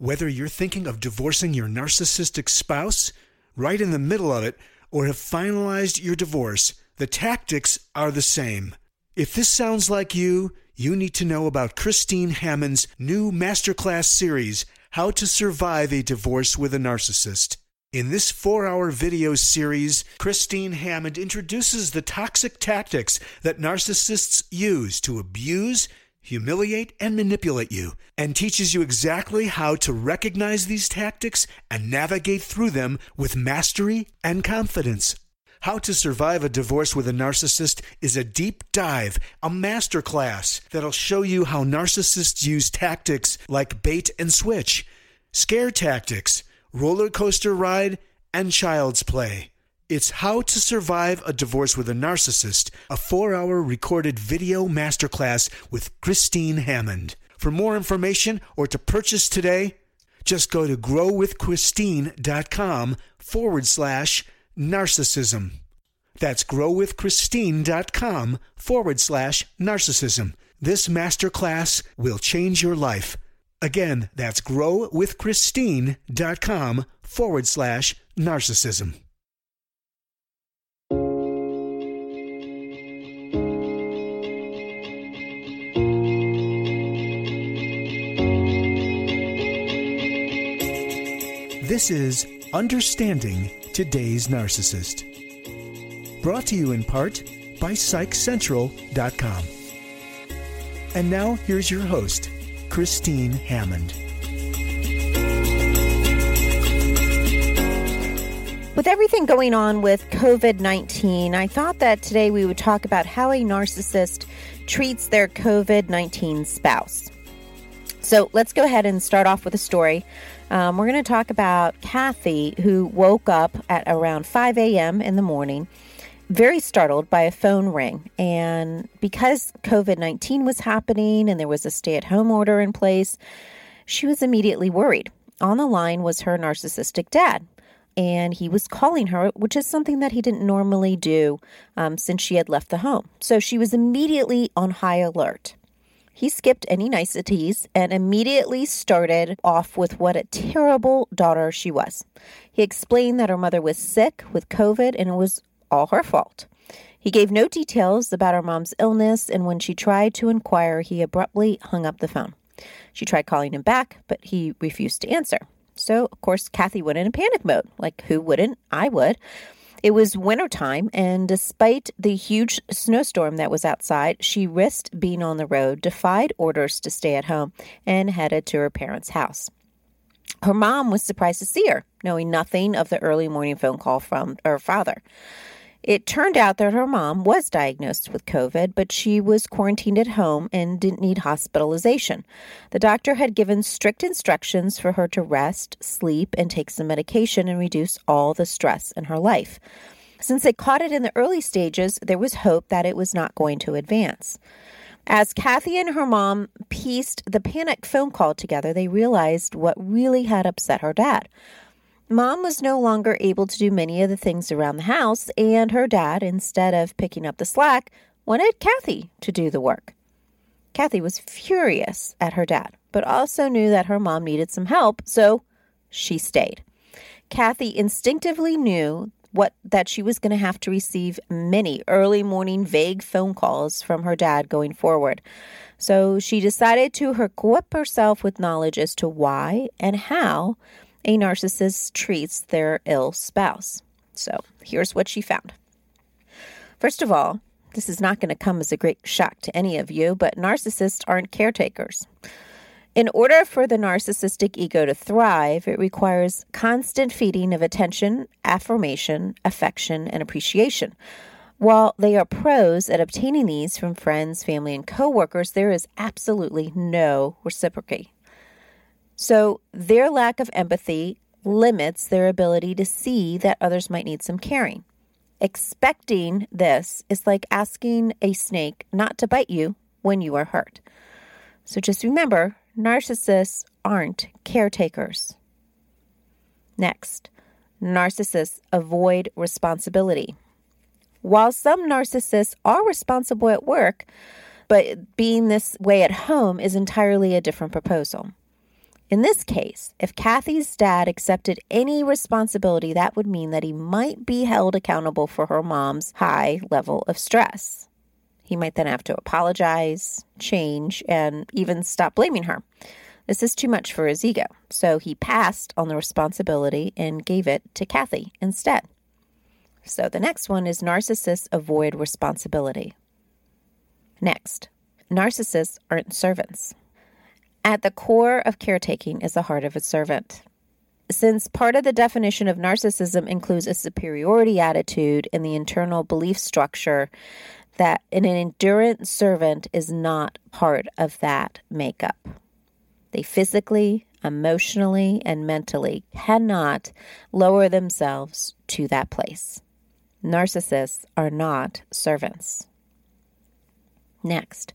Whether you're thinking of divorcing your narcissistic spouse, right in the middle of it, or have finalized your divorce, the tactics are the same. If this sounds like you, you need to know about Christine Hammond's new masterclass series, How to Survive a Divorce with a Narcissist. In this four hour video series, Christine Hammond introduces the toxic tactics that narcissists use to abuse, humiliate, and manipulate you, and teaches you exactly how to recognize these tactics and navigate through them with mastery and confidence. How to Survive a Divorce with a Narcissist is a deep dive, a masterclass that'll show you how narcissists use tactics like bait and switch, scare tactics, roller coaster ride, and child's play. It's How to Survive a Divorce with a Narcissist, a four hour recorded video masterclass with Christine Hammond. For more information or to purchase today, just go to growwithchristine.com forward slash narcissism. That's growwithchristine.com forward slash narcissism. This masterclass will change your life. Again, that's growwithchristine.com forward slash narcissism. This is Understanding Today's Narcissist. Brought to you in part by PsychCentral.com. And now here's your host, Christine Hammond. With everything going on with COVID 19, I thought that today we would talk about how a narcissist treats their COVID 19 spouse. So let's go ahead and start off with a story. Um, we're going to talk about Kathy, who woke up at around 5 a.m. in the morning, very startled by a phone ring. And because COVID 19 was happening and there was a stay at home order in place, she was immediately worried. On the line was her narcissistic dad. And he was calling her, which is something that he didn't normally do um, since she had left the home. So she was immediately on high alert. He skipped any niceties and immediately started off with what a terrible daughter she was. He explained that her mother was sick with COVID and it was all her fault. He gave no details about her mom's illness, and when she tried to inquire, he abruptly hung up the phone. She tried calling him back, but he refused to answer. So, of course, Kathy went in panic mode. Like, who wouldn't? I would. It was wintertime, and despite the huge snowstorm that was outside, she risked being on the road, defied orders to stay at home, and headed to her parents' house. Her mom was surprised to see her, knowing nothing of the early morning phone call from her father. It turned out that her mom was diagnosed with COVID, but she was quarantined at home and didn't need hospitalization. The doctor had given strict instructions for her to rest, sleep, and take some medication and reduce all the stress in her life. Since they caught it in the early stages, there was hope that it was not going to advance. As Kathy and her mom pieced the panicked phone call together, they realized what really had upset her dad. Mom was no longer able to do many of the things around the house, and her dad, instead of picking up the slack, wanted Kathy to do the work. Kathy was furious at her dad, but also knew that her mom needed some help, so she stayed. Kathy instinctively knew what that she was going to have to receive many early morning vague phone calls from her dad going forward. So she decided to equip herself with knowledge as to why and how a narcissist treats their ill spouse. So here's what she found. First of all, this is not going to come as a great shock to any of you, but narcissists aren't caretakers. In order for the narcissistic ego to thrive, it requires constant feeding of attention, affirmation, affection, and appreciation. While they are pros at obtaining these from friends, family, and coworkers, there is absolutely no reciprocity. So their lack of empathy limits their ability to see that others might need some caring. Expecting this is like asking a snake not to bite you when you are hurt. So just remember narcissists aren't caretakers. Next, narcissists avoid responsibility. While some narcissists are responsible at work, but being this way at home is entirely a different proposal. In this case, if Kathy's dad accepted any responsibility, that would mean that he might be held accountable for her mom's high level of stress. He might then have to apologize, change, and even stop blaming her. This is too much for his ego, so he passed on the responsibility and gave it to Kathy instead. So the next one is narcissists avoid responsibility. Next, narcissists aren't servants. At the core of caretaking is the heart of a servant. Since part of the definition of narcissism includes a superiority attitude and the internal belief structure that an endurant servant is not part of that makeup. They physically, emotionally, and mentally cannot lower themselves to that place. Narcissists are not servants. Next,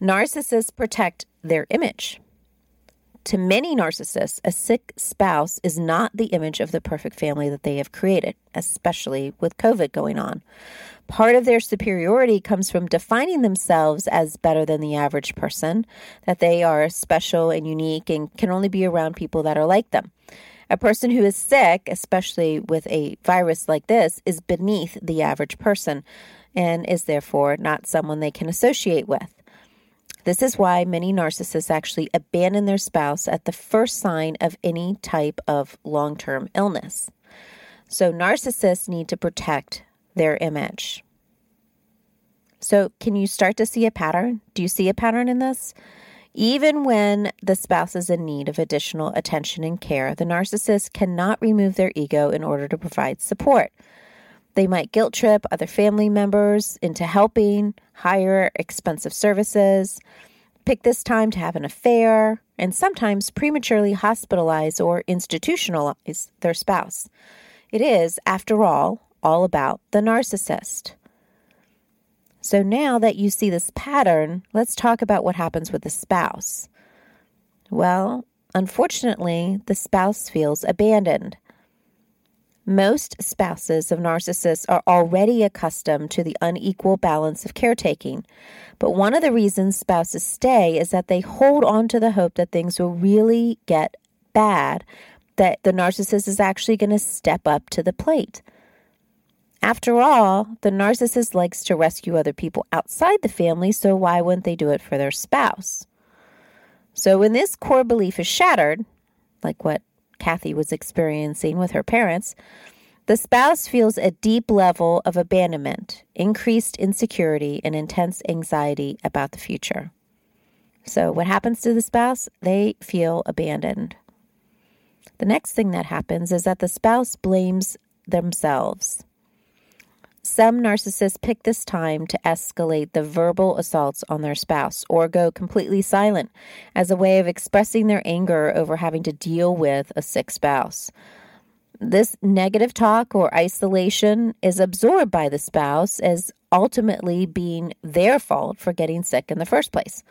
narcissists protect their image. To many narcissists, a sick spouse is not the image of the perfect family that they have created, especially with COVID going on. Part of their superiority comes from defining themselves as better than the average person, that they are special and unique and can only be around people that are like them. A person who is sick, especially with a virus like this, is beneath the average person and is therefore not someone they can associate with. This is why many narcissists actually abandon their spouse at the first sign of any type of long term illness. So, narcissists need to protect their image. So, can you start to see a pattern? Do you see a pattern in this? Even when the spouse is in need of additional attention and care, the narcissist cannot remove their ego in order to provide support. They might guilt trip other family members into helping, hire expensive services, pick this time to have an affair, and sometimes prematurely hospitalize or institutionalize their spouse. It is, after all, all about the narcissist. So now that you see this pattern, let's talk about what happens with the spouse. Well, unfortunately, the spouse feels abandoned. Most spouses of narcissists are already accustomed to the unequal balance of caretaking. But one of the reasons spouses stay is that they hold on to the hope that things will really get bad, that the narcissist is actually going to step up to the plate. After all, the narcissist likes to rescue other people outside the family, so why wouldn't they do it for their spouse? So when this core belief is shattered, like what Kathy was experiencing with her parents, the spouse feels a deep level of abandonment, increased insecurity, and intense anxiety about the future. So, what happens to the spouse? They feel abandoned. The next thing that happens is that the spouse blames themselves. Some narcissists pick this time to escalate the verbal assaults on their spouse or go completely silent as a way of expressing their anger over having to deal with a sick spouse. This negative talk or isolation is absorbed by the spouse as ultimately being their fault for getting sick in the first place.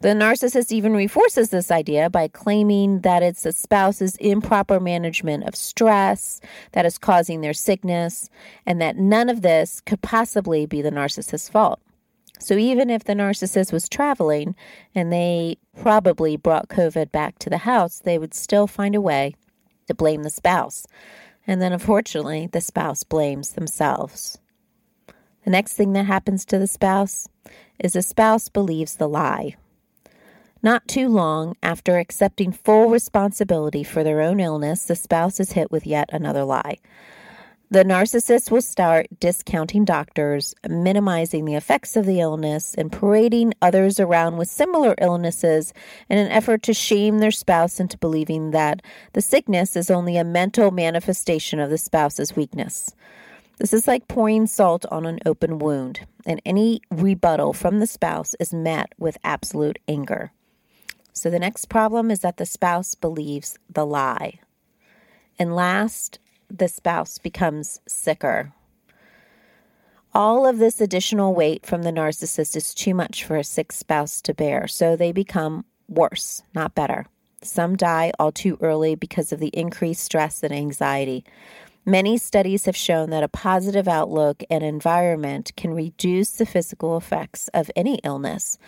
The narcissist even reinforces this idea by claiming that it's the spouse's improper management of stress that is causing their sickness, and that none of this could possibly be the narcissist's fault. So even if the narcissist was traveling and they probably brought COVID back to the house, they would still find a way to blame the spouse. And then unfortunately, the spouse blames themselves. The next thing that happens to the spouse is the spouse believes the lie. Not too long after accepting full responsibility for their own illness, the spouse is hit with yet another lie. The narcissist will start discounting doctors, minimizing the effects of the illness, and parading others around with similar illnesses in an effort to shame their spouse into believing that the sickness is only a mental manifestation of the spouse's weakness. This is like pouring salt on an open wound, and any rebuttal from the spouse is met with absolute anger. So the next problem is that the spouse believes the lie. And last, the spouse becomes sicker. All of this additional weight from the narcissist is too much for a sick spouse to bear, so they become worse, not better. Some die all too early because of the increased stress and anxiety. Many studies have shown that a positive outlook and environment can reduce the physical effects of any illness,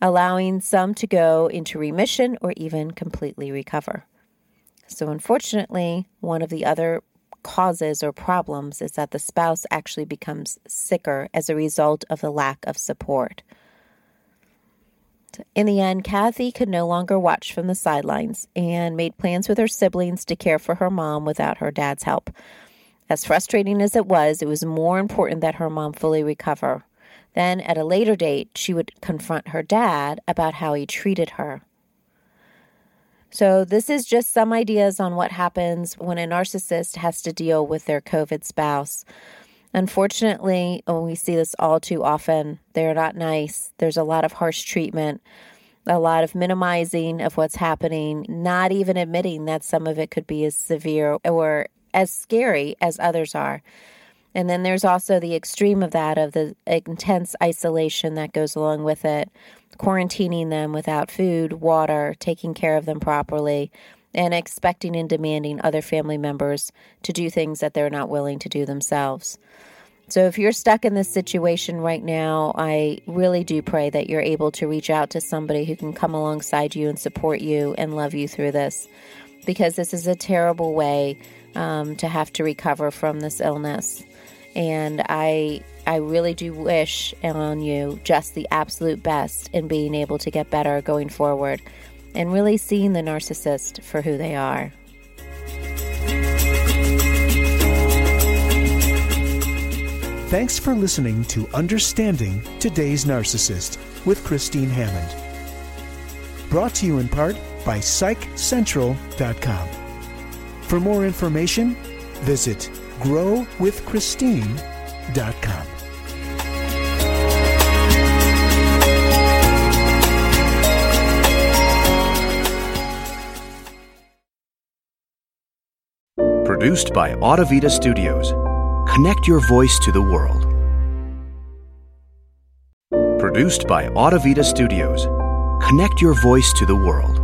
allowing some to go into remission or even completely recover. So, unfortunately, one of the other causes or problems is that the spouse actually becomes sicker as a result of the lack of support. In the end, Kathy could no longer watch from the sidelines and made plans with her siblings to care for her mom without her dad's help. As frustrating as it was, it was more important that her mom fully recover. Then, at a later date, she would confront her dad about how he treated her. So, this is just some ideas on what happens when a narcissist has to deal with their COVID spouse. Unfortunately, when we see this all too often, they're not nice. There's a lot of harsh treatment, a lot of minimizing of what's happening, not even admitting that some of it could be as severe or as scary as others are. And then there's also the extreme of that, of the intense isolation that goes along with it, quarantining them without food, water, taking care of them properly, and expecting and demanding other family members to do things that they're not willing to do themselves. So, if you're stuck in this situation right now, I really do pray that you're able to reach out to somebody who can come alongside you and support you and love you through this because this is a terrible way um, to have to recover from this illness. And I I really do wish on you just the absolute best in being able to get better going forward and really seeing the narcissist for who they are. Thanks for listening to Understanding Today's Narcissist with Christine Hammond. Brought to you in part by PsychCentral.com. For more information, visit growwithchristine.com. Produced by Audivita Studios. Connect your voice to the world. Produced by Audivita Studios. Connect your voice to the world.